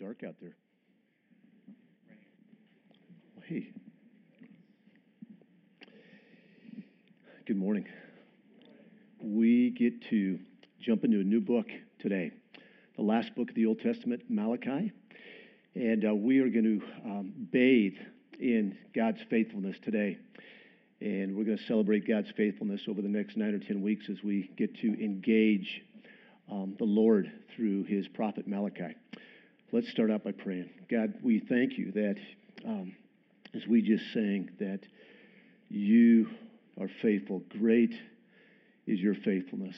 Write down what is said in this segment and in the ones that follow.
dark out there. Well, hey. Good morning. We get to jump into a new book today, the last book of the Old Testament, Malachi. And uh, we are going to um, bathe in God's faithfulness today. And we're going to celebrate God's faithfulness over the next nine or ten weeks as we get to engage um, the Lord through his prophet Malachi. Let's start out by praying. God, we thank you that, um, as we just sang, that you are faithful. Great is your faithfulness.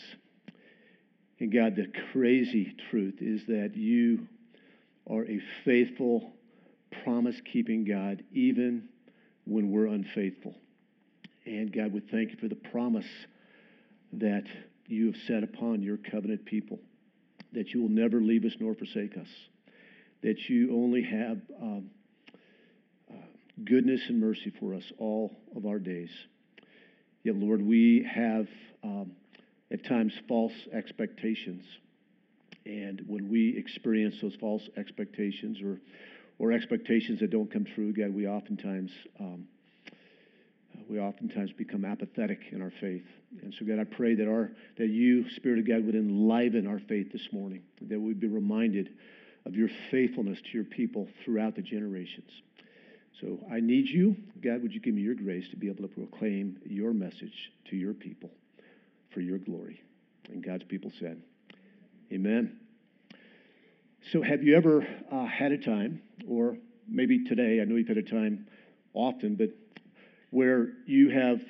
And God, the crazy truth is that you are a faithful, promise keeping God, even when we're unfaithful. And God, we thank you for the promise that you have set upon your covenant people, that you will never leave us nor forsake us that you only have um, uh, goodness and mercy for us all of our days. Yet, Lord, we have um, at times false expectations. And when we experience those false expectations or, or expectations that don't come true, God, we oftentimes um, we oftentimes become apathetic in our faith. And so, God, I pray that our that you, Spirit of God, would enliven our faith this morning, that we'd be reminded of your faithfulness to your people throughout the generations. So I need you. God, would you give me your grace to be able to proclaim your message to your people for your glory? And God's people said, Amen. So, have you ever uh, had a time, or maybe today, I know you've had a time often, but where you have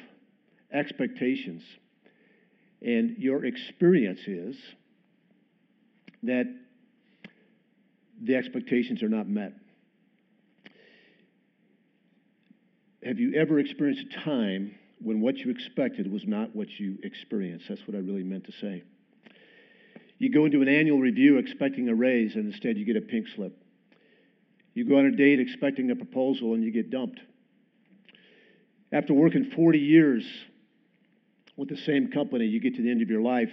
expectations and your experience is that the expectations are not met. Have you ever experienced a time when what you expected was not what you experienced? That's what I really meant to say. You go into an annual review expecting a raise, and instead you get a pink slip. You go on a date expecting a proposal, and you get dumped. After working 40 years with the same company, you get to the end of your life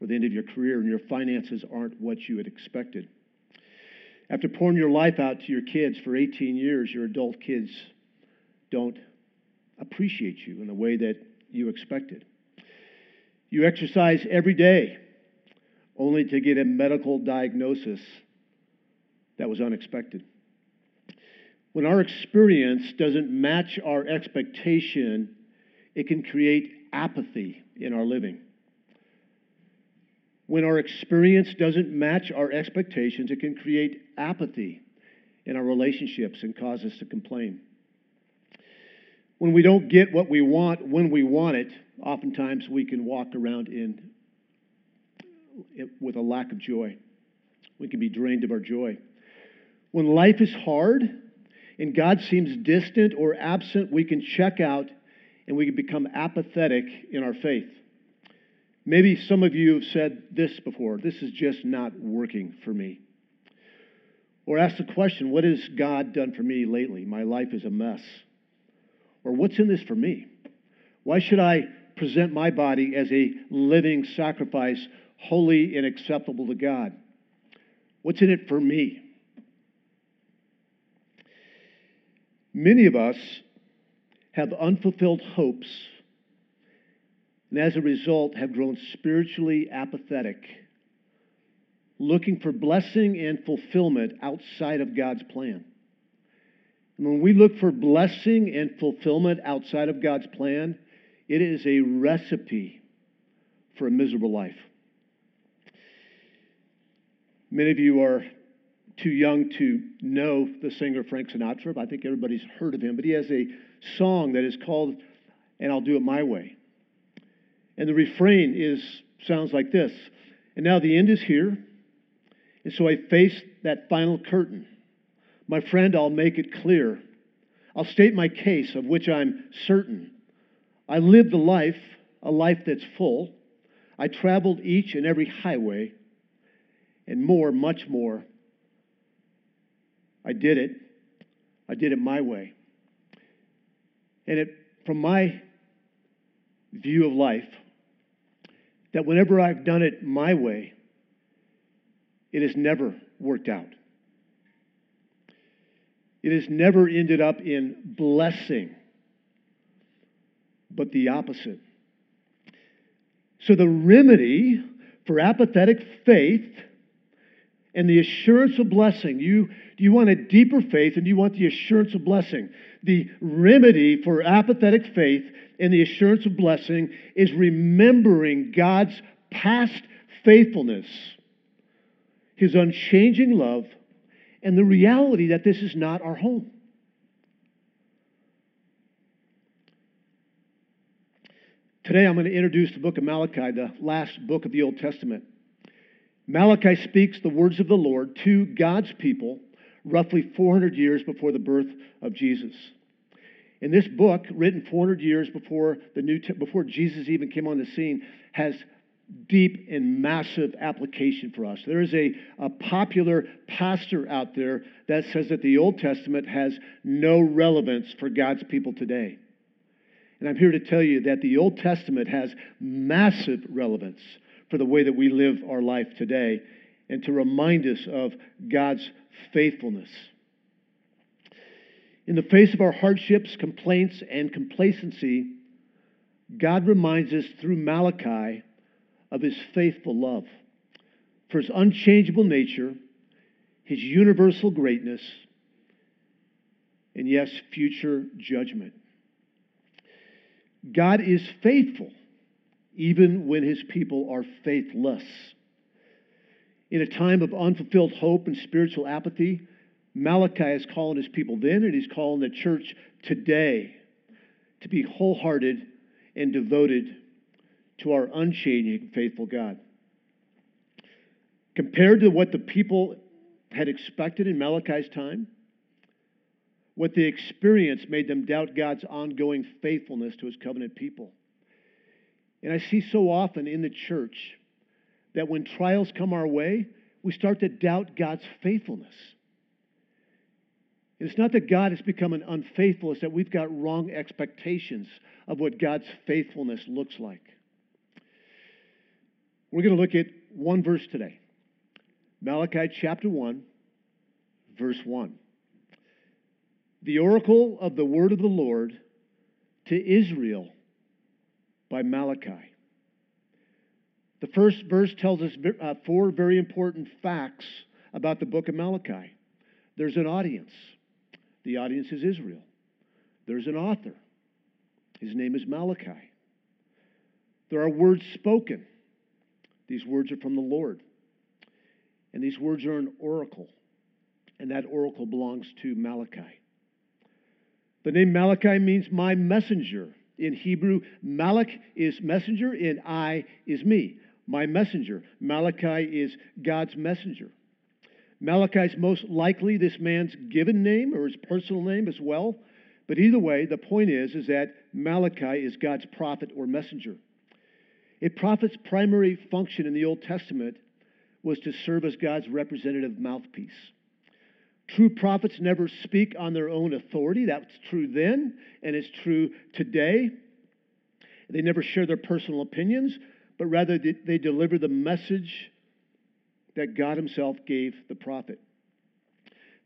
or the end of your career, and your finances aren't what you had expected. After pouring your life out to your kids for 18 years, your adult kids don't appreciate you in the way that you expected. You exercise every day only to get a medical diagnosis that was unexpected. When our experience doesn't match our expectation, it can create apathy in our living. When our experience doesn't match our expectations, it can create apathy in our relationships and cause us to complain. When we don't get what we want when we want it, oftentimes we can walk around in with a lack of joy. We can be drained of our joy. When life is hard and God seems distant or absent, we can check out and we can become apathetic in our faith. Maybe some of you have said this before this is just not working for me. Or ask the question, what has God done for me lately? My life is a mess. Or what's in this for me? Why should I present my body as a living sacrifice, holy and acceptable to God? What's in it for me? Many of us have unfulfilled hopes and as a result have grown spiritually apathetic, looking for blessing and fulfillment outside of God's plan. And when we look for blessing and fulfillment outside of God's plan, it is a recipe for a miserable life. Many of you are too young to know the singer Frank Sinatra. but I think everybody's heard of him, but he has a song that is called And I'll Do It My Way. And the refrain is sounds like this. And now the end is here. And so I face that final curtain. My friend, I'll make it clear. I'll state my case of which I'm certain. I lived a life, a life that's full. I traveled each and every highway and more, much more. I did it. I did it my way. And it, from my view of life, that whenever I've done it my way, it has never worked out. It has never ended up in blessing, but the opposite. So, the remedy for apathetic faith and the assurance of blessing. You, do you want a deeper faith and you want the assurance of blessing? The remedy for apathetic faith and the assurance of blessing is remembering God's past faithfulness, His unchanging love, and the reality that this is not our home. Today, I'm going to introduce the book of Malachi, the last book of the Old Testament. Malachi speaks the words of the Lord to God's people roughly 400 years before the birth of Jesus. In this book, written 400 years before, the New before Jesus even came on the scene, has deep and massive application for us. There is a, a popular pastor out there that says that the Old Testament has no relevance for God's people today. And I'm here to tell you that the Old Testament has massive relevance for the way that we live our life today and to remind us of God's faithfulness. In the face of our hardships, complaints, and complacency, God reminds us through Malachi of his faithful love, for his unchangeable nature, his universal greatness, and yes, future judgment. God is faithful even when his people are faithless. In a time of unfulfilled hope and spiritual apathy, Malachi is calling his people then, and he's calling the church today to be wholehearted and devoted to our unchanging, faithful God. Compared to what the people had expected in Malachi's time, what they experienced made them doubt God's ongoing faithfulness to his covenant people. And I see so often in the church that when trials come our way, we start to doubt God's faithfulness. It's not that God has become an unfaithful, it's that we've got wrong expectations of what God's faithfulness looks like. We're going to look at one verse today Malachi chapter 1, verse 1 the oracle of the word of the Lord to Israel by Malachi. The first verse tells us uh, four very important facts about the book of Malachi. There's an audience, the audience is Israel. There's an author, his name is Malachi. There are words spoken, these words are from the Lord. And these words are an oracle, and that oracle belongs to Malachi. The name Malachi means my messenger. In Hebrew, Malach is messenger, and I is me, my messenger. Malachi is God's messenger. Malachi is most likely this man's given name or his personal name as well. But either way, the point is, is that Malachi is God's prophet or messenger. A prophet's primary function in the Old Testament was to serve as God's representative mouthpiece. True prophets never speak on their own authority. That's true then, and it's true today. They never share their personal opinions, but rather they deliver the message that God Himself gave the prophet.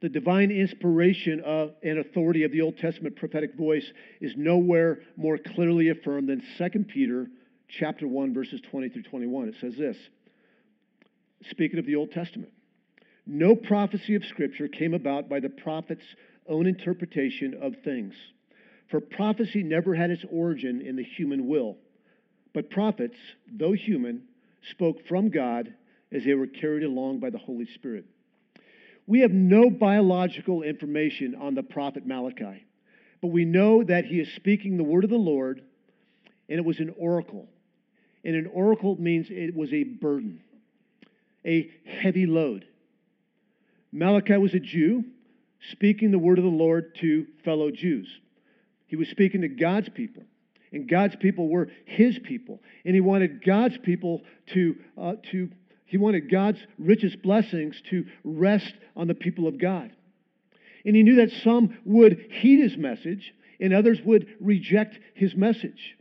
The divine inspiration of, and authority of the Old Testament prophetic voice is nowhere more clearly affirmed than 2 Peter chapter 1 verses 20 through 21. It says this, speaking of the Old Testament, no prophecy of Scripture came about by the prophet's own interpretation of things. For prophecy never had its origin in the human will, but prophets, though human, spoke from God as they were carried along by the Holy Spirit. We have no biological information on the prophet Malachi, but we know that he is speaking the word of the Lord, and it was an oracle. And an oracle means it was a burden, a heavy load. Malachi was a Jew speaking the word of the Lord to fellow Jews. He was speaking to God's people, and God's people were his people. And he wanted God's people to, uh, to he wanted God's richest blessings to rest on the people of God. And he knew that some would heed his message and others would reject his message.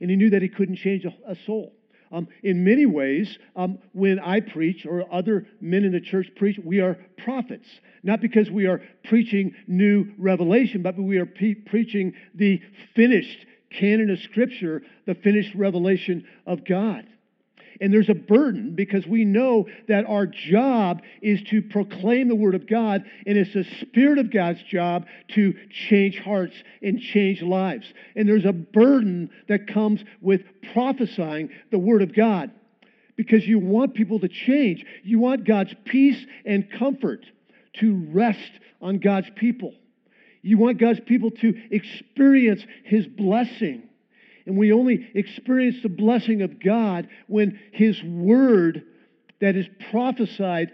And he knew that he couldn't change a, a soul. Um, in many ways, um, when I preach or other men in the church preach, we are prophets. Not because we are preaching new revelation, but we are preaching the finished canon of Scripture, the finished revelation of God. And there's a burden because we know that our job is to proclaim the Word of God, and it's the Spirit of God's job to change hearts and change lives. And there's a burden that comes with prophesying the Word of God because you want people to change. You want God's peace and comfort to rest on God's people. You want God's people to experience His blessing. And we only experience the blessing of God when His word that is prophesied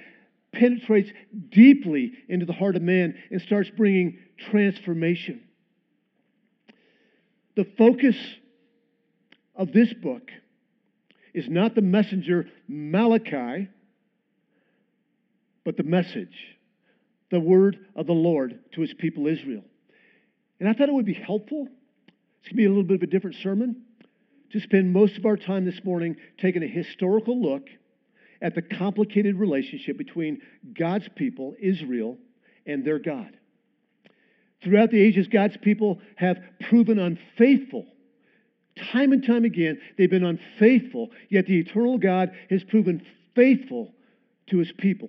penetrates deeply into the heart of man and starts bringing transformation. The focus of this book is not the messenger Malachi, but the message, the word of the Lord to his people Israel. And I thought it would be helpful it's going to be a little bit of a different sermon. To spend most of our time this morning taking a historical look at the complicated relationship between God's people, Israel, and their God. Throughout the ages, God's people have proven unfaithful. Time and time again, they've been unfaithful, yet the eternal God has proven faithful to his people.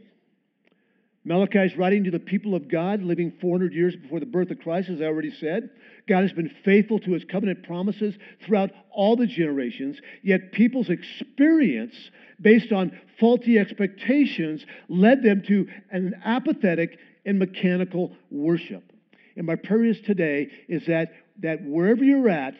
Malachi is writing to the people of God living 400 years before the birth of Christ, as I already said. God has been faithful to his covenant promises throughout all the generations, yet people's experience based on faulty expectations led them to an apathetic and mechanical worship. And my prayer is today is that, that wherever you're at,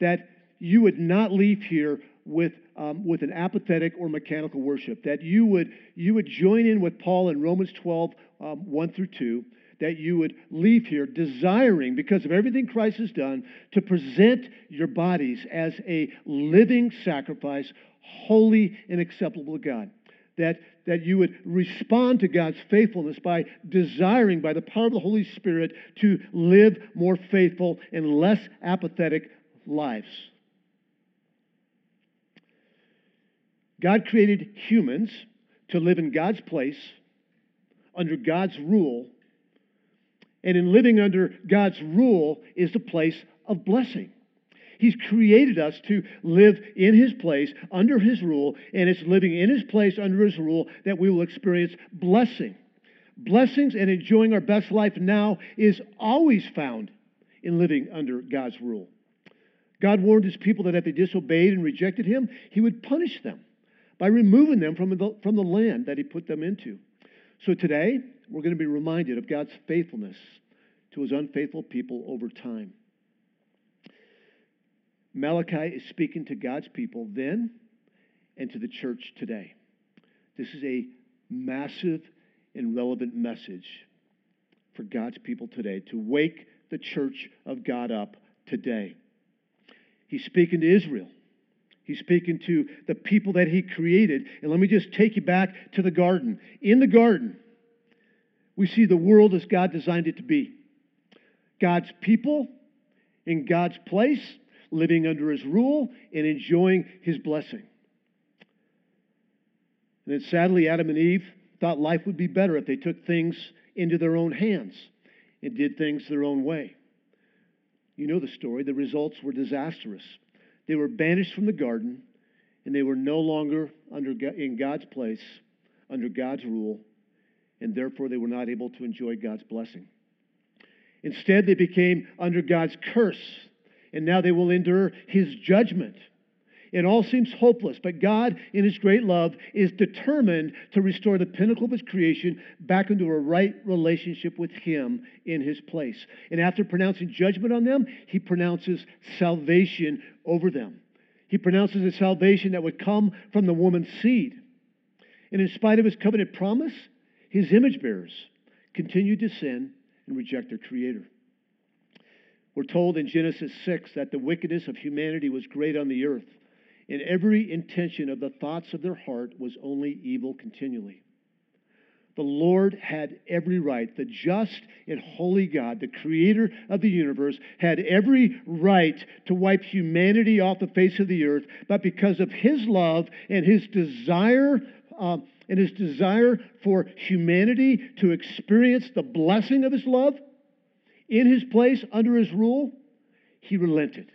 that you would not leave here with, um, with an apathetic or mechanical worship, that you would, you would join in with Paul in Romans 12, um, 1 through 2, that you would leave here desiring, because of everything Christ has done, to present your bodies as a living sacrifice, holy and acceptable to God. That, that you would respond to God's faithfulness by desiring, by the power of the Holy Spirit, to live more faithful and less apathetic lives. God created humans to live in God's place, under God's rule. And in living under God's rule is the place of blessing. He's created us to live in His place, under His rule, and it's living in His place, under His rule, that we will experience blessing. Blessings and enjoying our best life now is always found in living under God's rule. God warned His people that if they disobeyed and rejected Him, He would punish them by removing them from the, from the land that he put them into. So today, we're going to be reminded of God's faithfulness to his unfaithful people over time. Malachi is speaking to God's people then and to the church today. This is a massive and relevant message for God's people today to wake the church of God up today. He's speaking to Israel. He's speaking to the people that he created. And let me just take you back to the garden. In the garden, we see the world as God designed it to be God's people in God's place, living under his rule and enjoying his blessing. And then sadly, Adam and Eve thought life would be better if they took things into their own hands and did things their own way. You know the story. The results were disastrous. They were banished from the garden, and they were no longer under, in God's place, under God's rule, and therefore they were not able to enjoy God's blessing. Instead, they became under God's curse, and now they will endure his judgment. It all seems hopeless, but God, in His great love, is determined to restore the pinnacle of His creation back into a right relationship with Him in His place. And after pronouncing judgment on them, He pronounces salvation over them. He pronounces a salvation that would come from the woman's seed. And in spite of His covenant promise, His image bearers continued to sin and reject their Creator. We're told in Genesis 6 that the wickedness of humanity was great on the earth and every intention of the thoughts of their heart was only evil continually. the Lord had every right. The just and holy God, the creator of the universe, had every right to wipe humanity off the face of the earth. But because of his love and his desire, uh, and his desire for humanity to experience the blessing of his love in his place under his rule, he relented.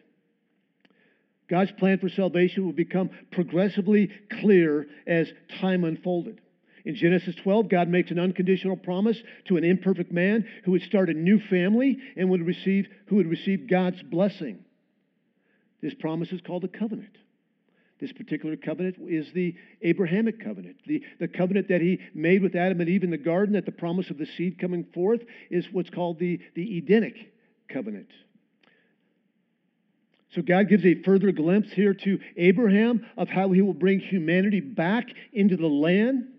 God's plan for salvation will become progressively clear as time unfolded. In Genesis 12, God makes an unconditional promise to an imperfect man who would start a new family and would receive, who would receive God's blessing. This promise is called a covenant. This particular covenant is the Abrahamic covenant. The, the covenant that he made with Adam and Eve in the garden, that the promise of the seed coming forth, is what's called the, the Edenic covenant. So God gives a further glimpse here to Abraham of how he will bring humanity back into the land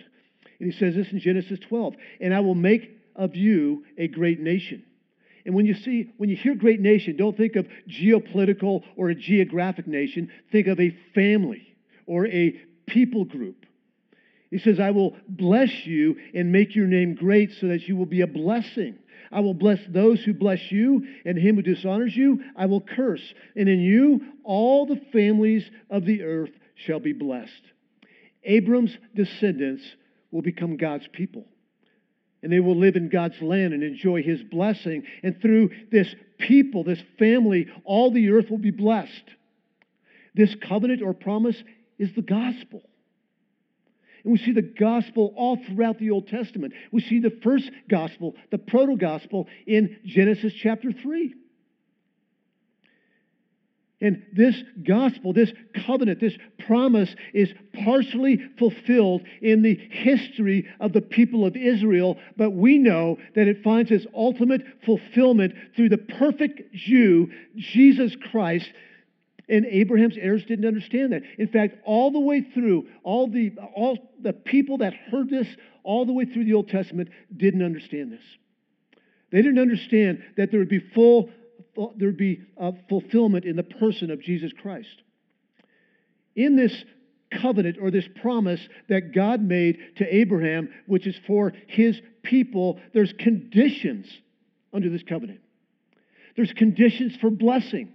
and he says this in Genesis 12 And I will make of you a great nation. And when you see, when you hear great nation, don't think of geopolitical or a geographic nation. Think of a family or a people group. He says, I will bless you and make your name great so that you will be a blessing. I will bless those who bless you, and him who dishonors you, I will curse. And in you, all the families of the earth shall be blessed. Abram's descendants will become God's people. And they will live in God's land and enjoy his blessing. And through this people, this family, all the earth will be blessed. This covenant or promise is the gospel. And we see the gospel all throughout the Old Testament. We see the first gospel, the proto gospel, in Genesis chapter 3. And this gospel, this covenant, this promise is partially fulfilled in the history of the people of Israel, but we know that it finds its ultimate fulfillment through the perfect Jew, Jesus Christ. And Abraham's heirs didn't understand that. In fact, all the way through, all the, all the people that heard this all the way through the Old Testament didn't understand this. They didn't understand that there would be full there'd be a fulfillment in the person of Jesus Christ. In this covenant or this promise that God made to Abraham, which is for his people, there's conditions under this covenant. There's conditions for blessing.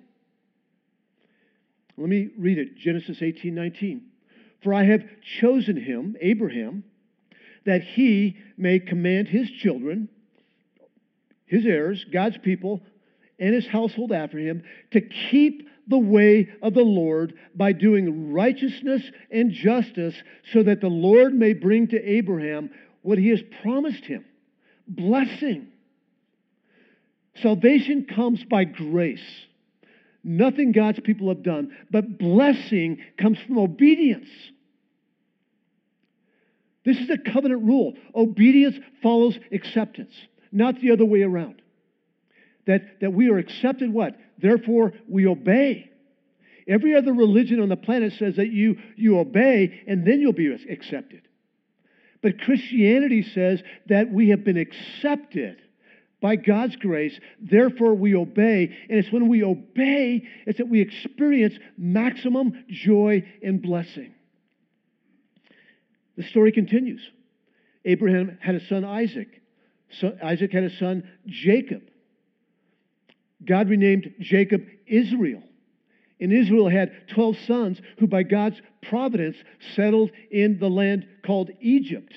Let me read it Genesis 18 19. For I have chosen him, Abraham, that he may command his children, his heirs, God's people, and his household after him to keep the way of the Lord by doing righteousness and justice, so that the Lord may bring to Abraham what he has promised him blessing. Salvation comes by grace. Nothing God's people have done, but blessing comes from obedience. This is a covenant rule. Obedience follows acceptance, not the other way around that, that we are accepted what? Therefore, we obey. Every other religion on the planet says that you, you obey and then you'll be accepted. But Christianity says that we have been accepted by God's grace, therefore we obey. And it's when we obey, it's that we experience maximum joy and blessing. The story continues. Abraham had a son, Isaac. So Isaac had a son, Jacob. God renamed Jacob Israel. And Israel had 12 sons who, by God's providence, settled in the land called Egypt.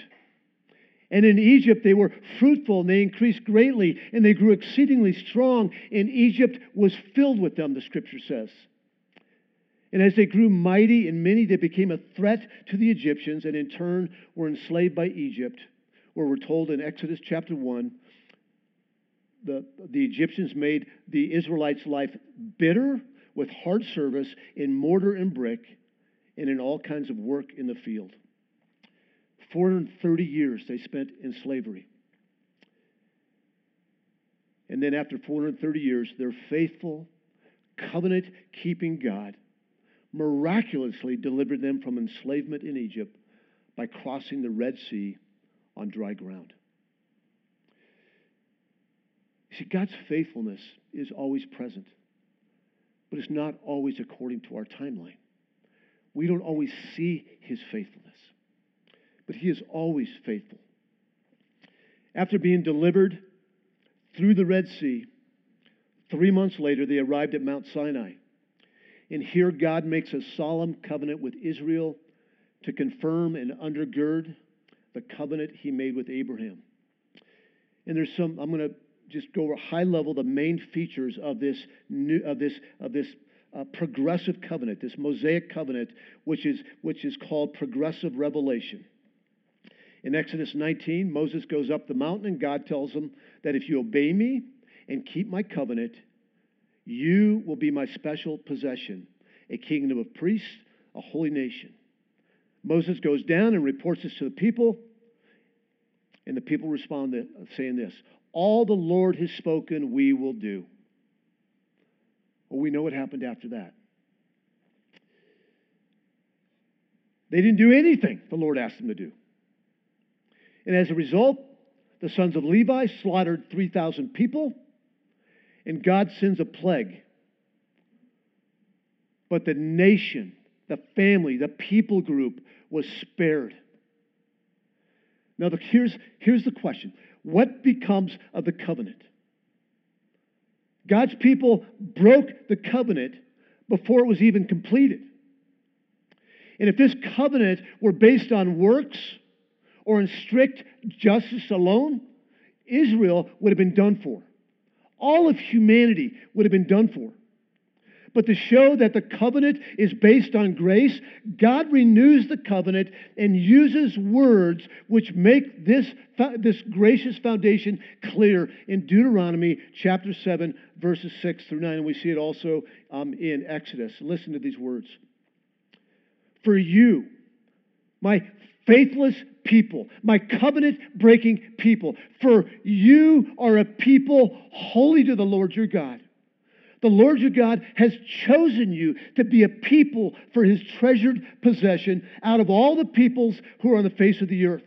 And in Egypt, they were fruitful and they increased greatly and they grew exceedingly strong. And Egypt was filled with them, the scripture says. And as they grew mighty and many, they became a threat to the Egyptians and in turn were enslaved by Egypt, where we're told in Exodus chapter 1 the, the Egyptians made the Israelites' life bitter with hard service in mortar and brick and in all kinds of work in the field. 430 years they spent in slavery. And then after 430 years, their faithful, covenant keeping God miraculously delivered them from enslavement in Egypt by crossing the Red Sea on dry ground. You see, God's faithfulness is always present, but it's not always according to our timeline. We don't always see his faithfulness, but he is always faithful. After being delivered through the Red Sea, three months later, they arrived at Mount Sinai. And here God makes a solemn covenant with Israel to confirm and undergird the covenant he made with Abraham. And there's some, I'm going to just go over high level the main features of this new, of this, of this uh, progressive covenant, this Mosaic covenant, which is, which is called progressive revelation. In Exodus 19, Moses goes up the mountain and God tells him that if you obey me and keep my covenant, you will be my special possession, a kingdom of priests, a holy nation. Moses goes down and reports this to the people, and the people respond to, saying this All the Lord has spoken, we will do. Well, we know what happened after that. They didn't do anything the Lord asked them to do. And as a result, the sons of Levi slaughtered 3,000 people, and God sends a plague. But the nation, the family, the people group was spared. Now, the, here's, here's the question What becomes of the covenant? God's people broke the covenant before it was even completed. And if this covenant were based on works, or in strict justice alone, Israel would have been done for. All of humanity would have been done for. But to show that the covenant is based on grace, God renews the covenant and uses words which make this, this gracious foundation clear in Deuteronomy chapter 7, verses 6 through 9. And we see it also um, in Exodus. Listen to these words. For you, my faithless people, my covenant breaking people. For you are a people holy to the Lord your God. The Lord your God has chosen you to be a people for his treasured possession out of all the peoples who are on the face of the earth.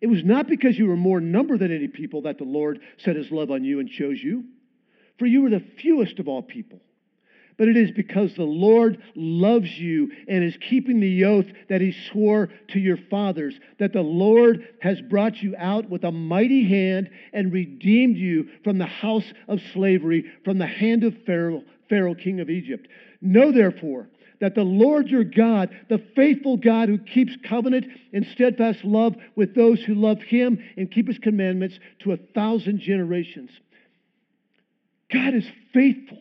It was not because you were more number than any people that the Lord set his love on you and chose you, for you were the fewest of all people but it is because the Lord loves you and is keeping the oath that he swore to your fathers, that the Lord has brought you out with a mighty hand and redeemed you from the house of slavery, from the hand of Pharaoh, Pharaoh king of Egypt. Know therefore that the Lord your God, the faithful God who keeps covenant and steadfast love with those who love him and keep his commandments to a thousand generations. God is faithful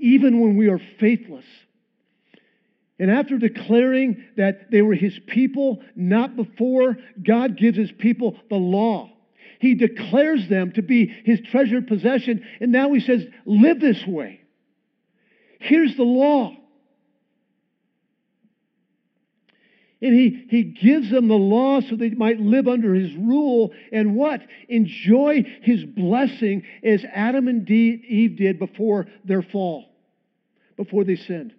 even when we are faithless. And after declaring that they were his people, not before, God gives his people the law. He declares them to be his treasured possession, and now he says, Live this way. Here's the law. And he, he gives them the law so they might live under his rule and what? Enjoy his blessing as Adam and Eve did before their fall before they sinned.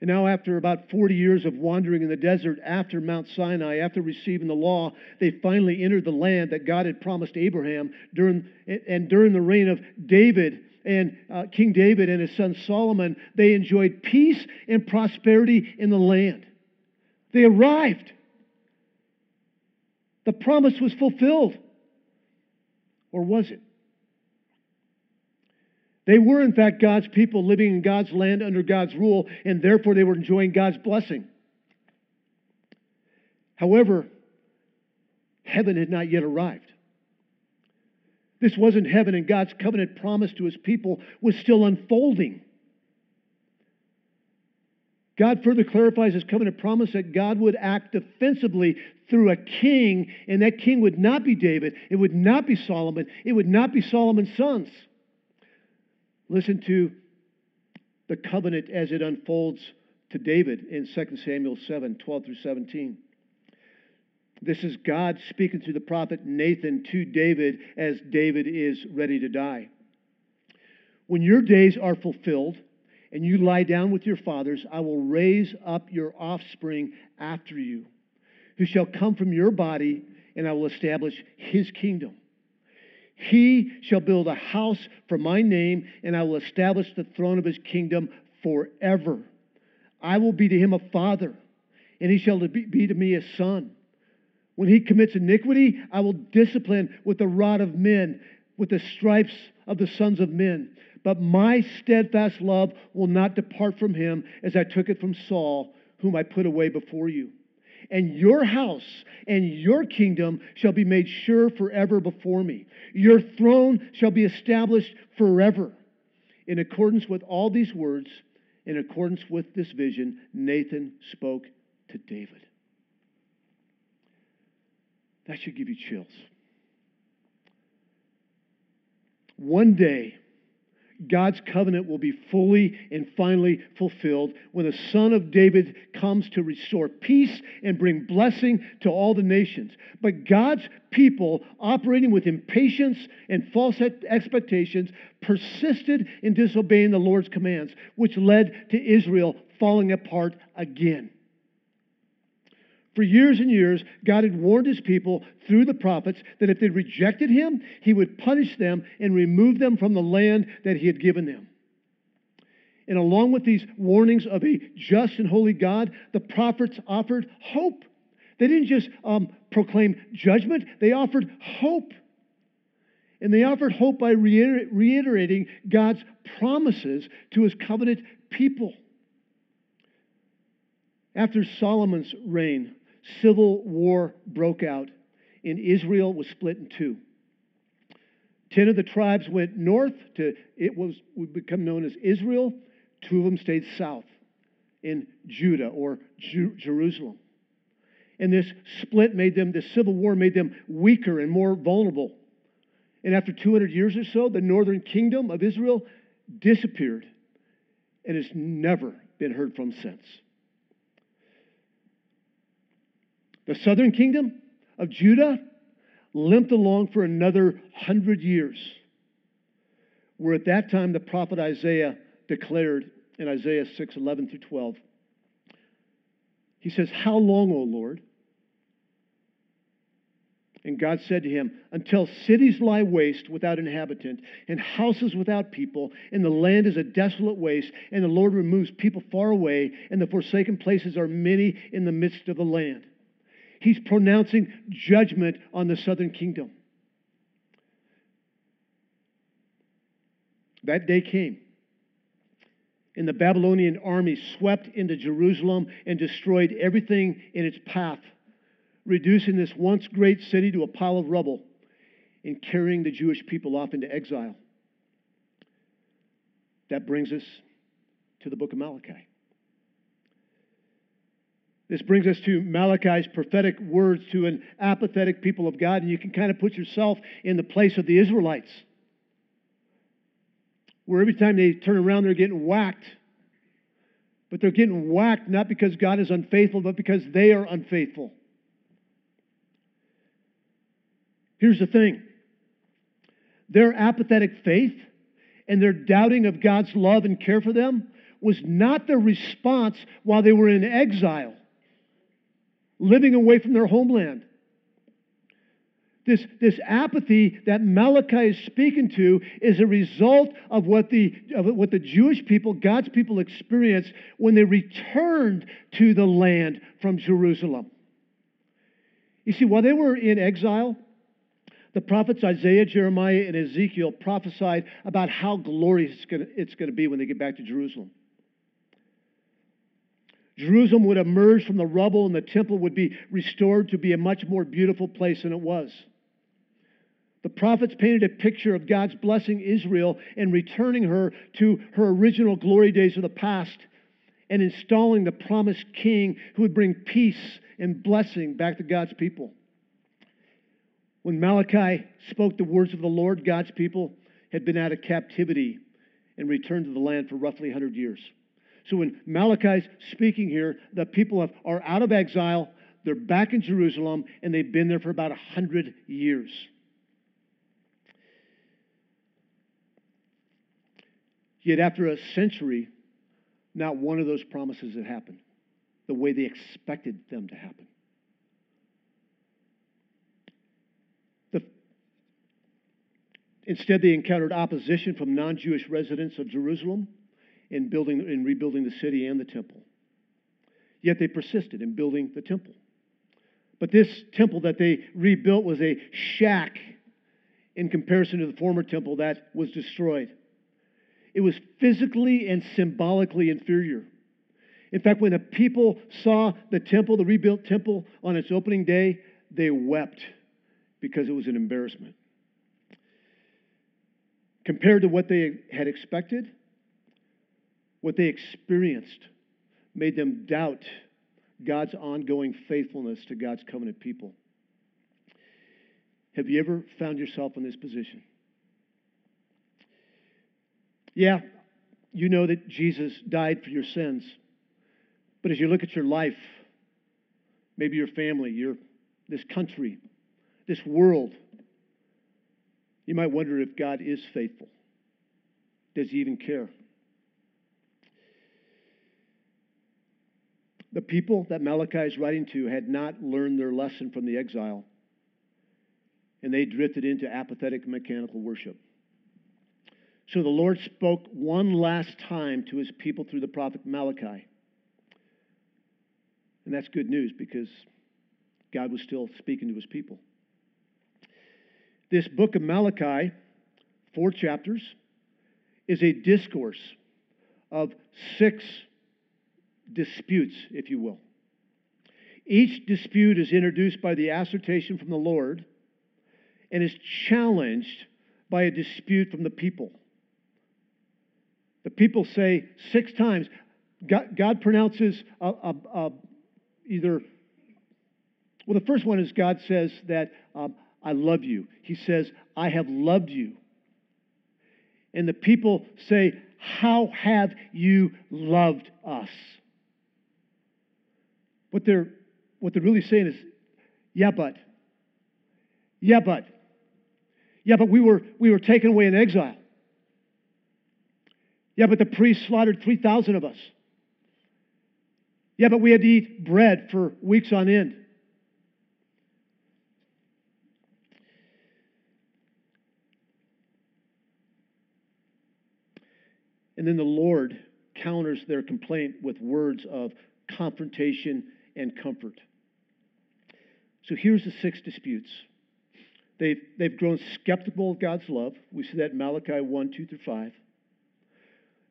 And now, after about 40 years of wandering in the desert after Mount Sinai, after receiving the law, they finally entered the land that God had promised Abraham during, and during the reign of David and uh, King David and his son Solomon, they enjoyed peace and prosperity in the land. They arrived. The promise was fulfilled. Or was it? They were, in fact, God's people living in God's land under God's rule, and therefore they were enjoying God's blessing. However, heaven had not yet arrived. This wasn't heaven, and God's covenant promise to his people was still unfolding. God further clarifies his covenant promise that God would act defensively through a king, and that king would not be David, it would not be Solomon, it would not be Solomon's sons. Listen to the covenant as it unfolds to David in 2 Samuel 7 12 through 17. This is God speaking through the prophet Nathan to David as David is ready to die. When your days are fulfilled and you lie down with your fathers, I will raise up your offspring after you, who shall come from your body, and I will establish his kingdom. He shall build a house for my name, and I will establish the throne of his kingdom forever. I will be to him a father, and he shall be to me a son. When he commits iniquity, I will discipline with the rod of men, with the stripes of the sons of men. But my steadfast love will not depart from him as I took it from Saul, whom I put away before you. And your house and your kingdom shall be made sure forever before me. Your throne shall be established forever. In accordance with all these words, in accordance with this vision, Nathan spoke to David. That should give you chills. One day, God's covenant will be fully and finally fulfilled when the Son of David comes to restore peace and bring blessing to all the nations. But God's people, operating with impatience and false expectations, persisted in disobeying the Lord's commands, which led to Israel falling apart again. For years and years, God had warned his people through the prophets that if they rejected him, he would punish them and remove them from the land that he had given them. And along with these warnings of a just and holy God, the prophets offered hope. They didn't just um, proclaim judgment, they offered hope. And they offered hope by reiter- reiterating God's promises to his covenant people. After Solomon's reign, civil war broke out, and Israel was split in two. Ten of the tribes went north to it was would become known as Israel. Two of them stayed south in Judah or Ju- Jerusalem. And this split made them, this civil war made them weaker and more vulnerable. And after 200 years or so, the northern kingdom of Israel disappeared and has never been heard from since. The southern kingdom of Judah limped along for another hundred years, where at that time the prophet Isaiah declared in Isaiah 6 11 through 12. He says, How long, O Lord? And God said to him, Until cities lie waste without inhabitant, and houses without people, and the land is a desolate waste, and the Lord removes people far away, and the forsaken places are many in the midst of the land. He's pronouncing judgment on the southern kingdom. That day came. And the Babylonian army swept into Jerusalem and destroyed everything in its path, reducing this once great city to a pile of rubble and carrying the Jewish people off into exile. That brings us to the book of Malachi. This brings us to Malachi's prophetic words to an apathetic people of God, and you can kind of put yourself in the place of the Israelites, where every time they turn around, they're getting whacked. But they're getting whacked not because God is unfaithful, but because they are unfaithful. Here's the thing their apathetic faith and their doubting of God's love and care for them was not the response while they were in exile living away from their homeland. This, this apathy that Malachi is speaking to is a result of what, the, of what the Jewish people, God's people, experienced when they returned to the land from Jerusalem. You see, while they were in exile, the prophets Isaiah, Jeremiah, and Ezekiel prophesied about how glorious it's going to be when they get back to Jerusalem. Jerusalem would emerge from the rubble and the temple would be restored to be a much more beautiful place than it was. The prophets painted a picture of God's blessing Israel and returning her to her original glory days of the past and installing the promised king who would bring peace and blessing back to God's people. When Malachi spoke the words of the Lord, God's people had been out of captivity and returned to the land for roughly 100 years. So when Malachi's speaking here, the people have, are out of exile, they're back in Jerusalem, and they've been there for about a hundred years. Yet after a century, not one of those promises had happened the way they expected them to happen. Instead, they encountered opposition from non Jewish residents of Jerusalem in building in rebuilding the city and the temple. Yet they persisted in building the temple. But this temple that they rebuilt was a shack in comparison to the former temple that was destroyed. It was physically and symbolically inferior. In fact, when the people saw the temple, the rebuilt temple, on its opening day, they wept because it was an embarrassment. Compared to what they had expected, what they experienced made them doubt God's ongoing faithfulness to God's covenant people. Have you ever found yourself in this position? Yeah, you know that Jesus died for your sins. But as you look at your life, maybe your family, your this country, this world, you might wonder if God is faithful. Does he even care? The people that Malachi is writing to had not learned their lesson from the exile, and they drifted into apathetic mechanical worship. So the Lord spoke one last time to his people through the prophet Malachi. And that's good news because God was still speaking to his people. This book of Malachi, four chapters, is a discourse of six disputes, if you will. Each dispute is introduced by the assertion from the Lord and is challenged by a dispute from the people. The people say six times, God, God pronounces a, a, a either, well, the first one is God says that um, I love you. He says, I have loved you. And the people say, How have you loved us? What they're, what they're really saying is, Yeah, but. Yeah, but. Yeah, but we were, we were taken away in exile. Yeah, but the priests slaughtered 3,000 of us. Yeah, but we had to eat bread for weeks on end. And then the Lord counters their complaint with words of confrontation and comfort. So here's the six disputes. They've, they've grown skeptical of God's love. We see that in Malachi 1, 2 through 5.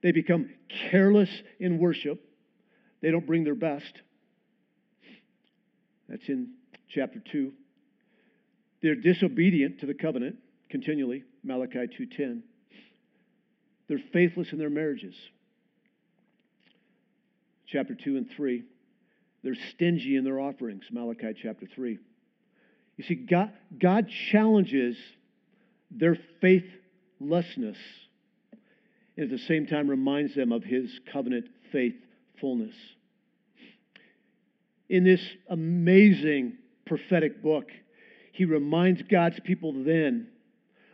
They become careless in worship. They don't bring their best. That's in chapter 2. They're disobedient to the covenant continually, Malachi 2:10. They're faithless in their marriages. Chapter 2 and 3. They're stingy in their offerings, Malachi chapter 3. You see, God, God challenges their faithlessness and at the same time reminds them of his covenant faithfulness. In this amazing prophetic book, he reminds God's people then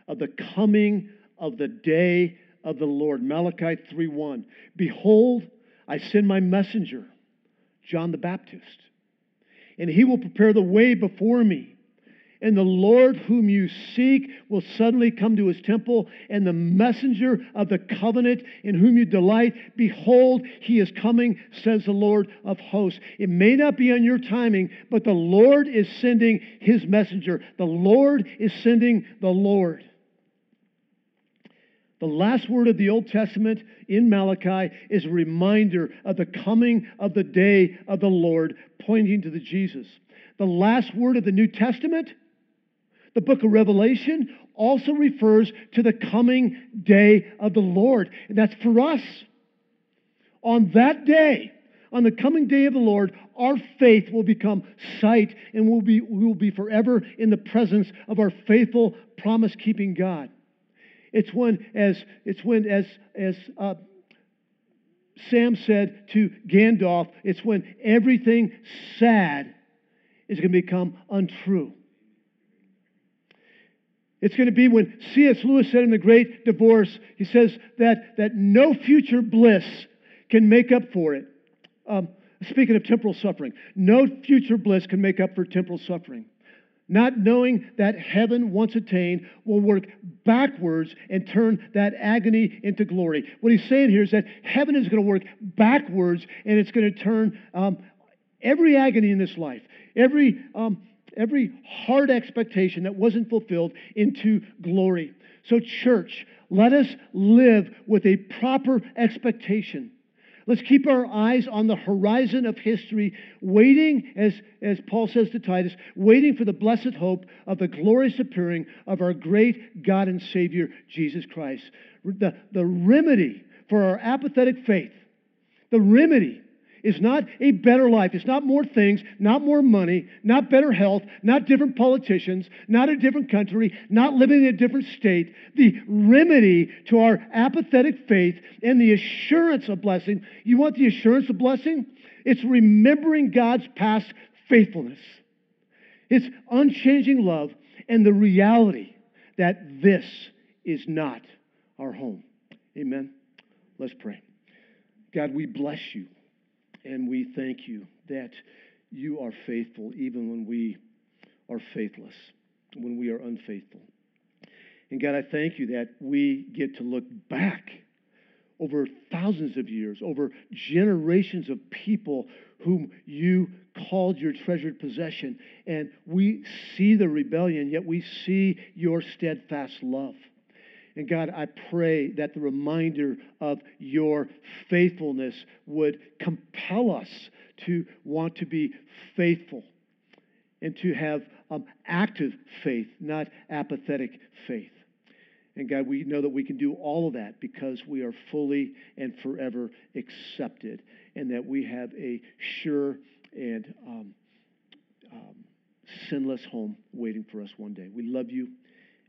of the coming of the day of the Lord. Malachi 3:1. Behold, I send my messenger, John the Baptist, and he will prepare the way before me. And the Lord whom you seek will suddenly come to his temple, and the messenger of the covenant in whom you delight, behold, he is coming, says the Lord of hosts. It may not be on your timing, but the Lord is sending his messenger. The Lord is sending the Lord. The last word of the Old Testament in Malachi is a reminder of the coming of the day of the Lord, pointing to the Jesus. The last word of the New Testament, the book of Revelation, also refers to the coming day of the Lord. And that's for us. On that day, on the coming day of the Lord, our faith will become sight and we'll be, we will be forever in the presence of our faithful, promise keeping God. It's when, as, it's when, as, as uh, Sam said to Gandalf, it's when everything sad is going to become untrue. It's going to be when C.S. Lewis said in The Great Divorce, he says that, that no future bliss can make up for it. Um, speaking of temporal suffering, no future bliss can make up for temporal suffering not knowing that heaven, once attained, will work backwards and turn that agony into glory. What he's saying here is that heaven is going to work backwards and it's going to turn um, every agony in this life, every, um, every hard expectation that wasn't fulfilled into glory. So, church, let us live with a proper expectation. Let's keep our eyes on the horizon of history, waiting, as, as Paul says to Titus, waiting for the blessed hope of the glorious appearing of our great God and Savior, Jesus Christ. The, the remedy for our apathetic faith, the remedy is not a better life. It's not more things, not more money, not better health, not different politicians, not a different country, not living in a different state. The remedy to our apathetic faith and the assurance of blessing. You want the assurance of blessing? It's remembering God's past faithfulness. It's unchanging love and the reality that this is not our home. Amen. Let's pray. God, we bless you. And we thank you that you are faithful even when we are faithless, when we are unfaithful. And God, I thank you that we get to look back over thousands of years, over generations of people whom you called your treasured possession. And we see the rebellion, yet we see your steadfast love. And God, I pray that the reminder of your faithfulness would compel us to want to be faithful and to have um, active faith, not apathetic faith. And God, we know that we can do all of that because we are fully and forever accepted, and that we have a sure and um, um, sinless home waiting for us one day. We love you.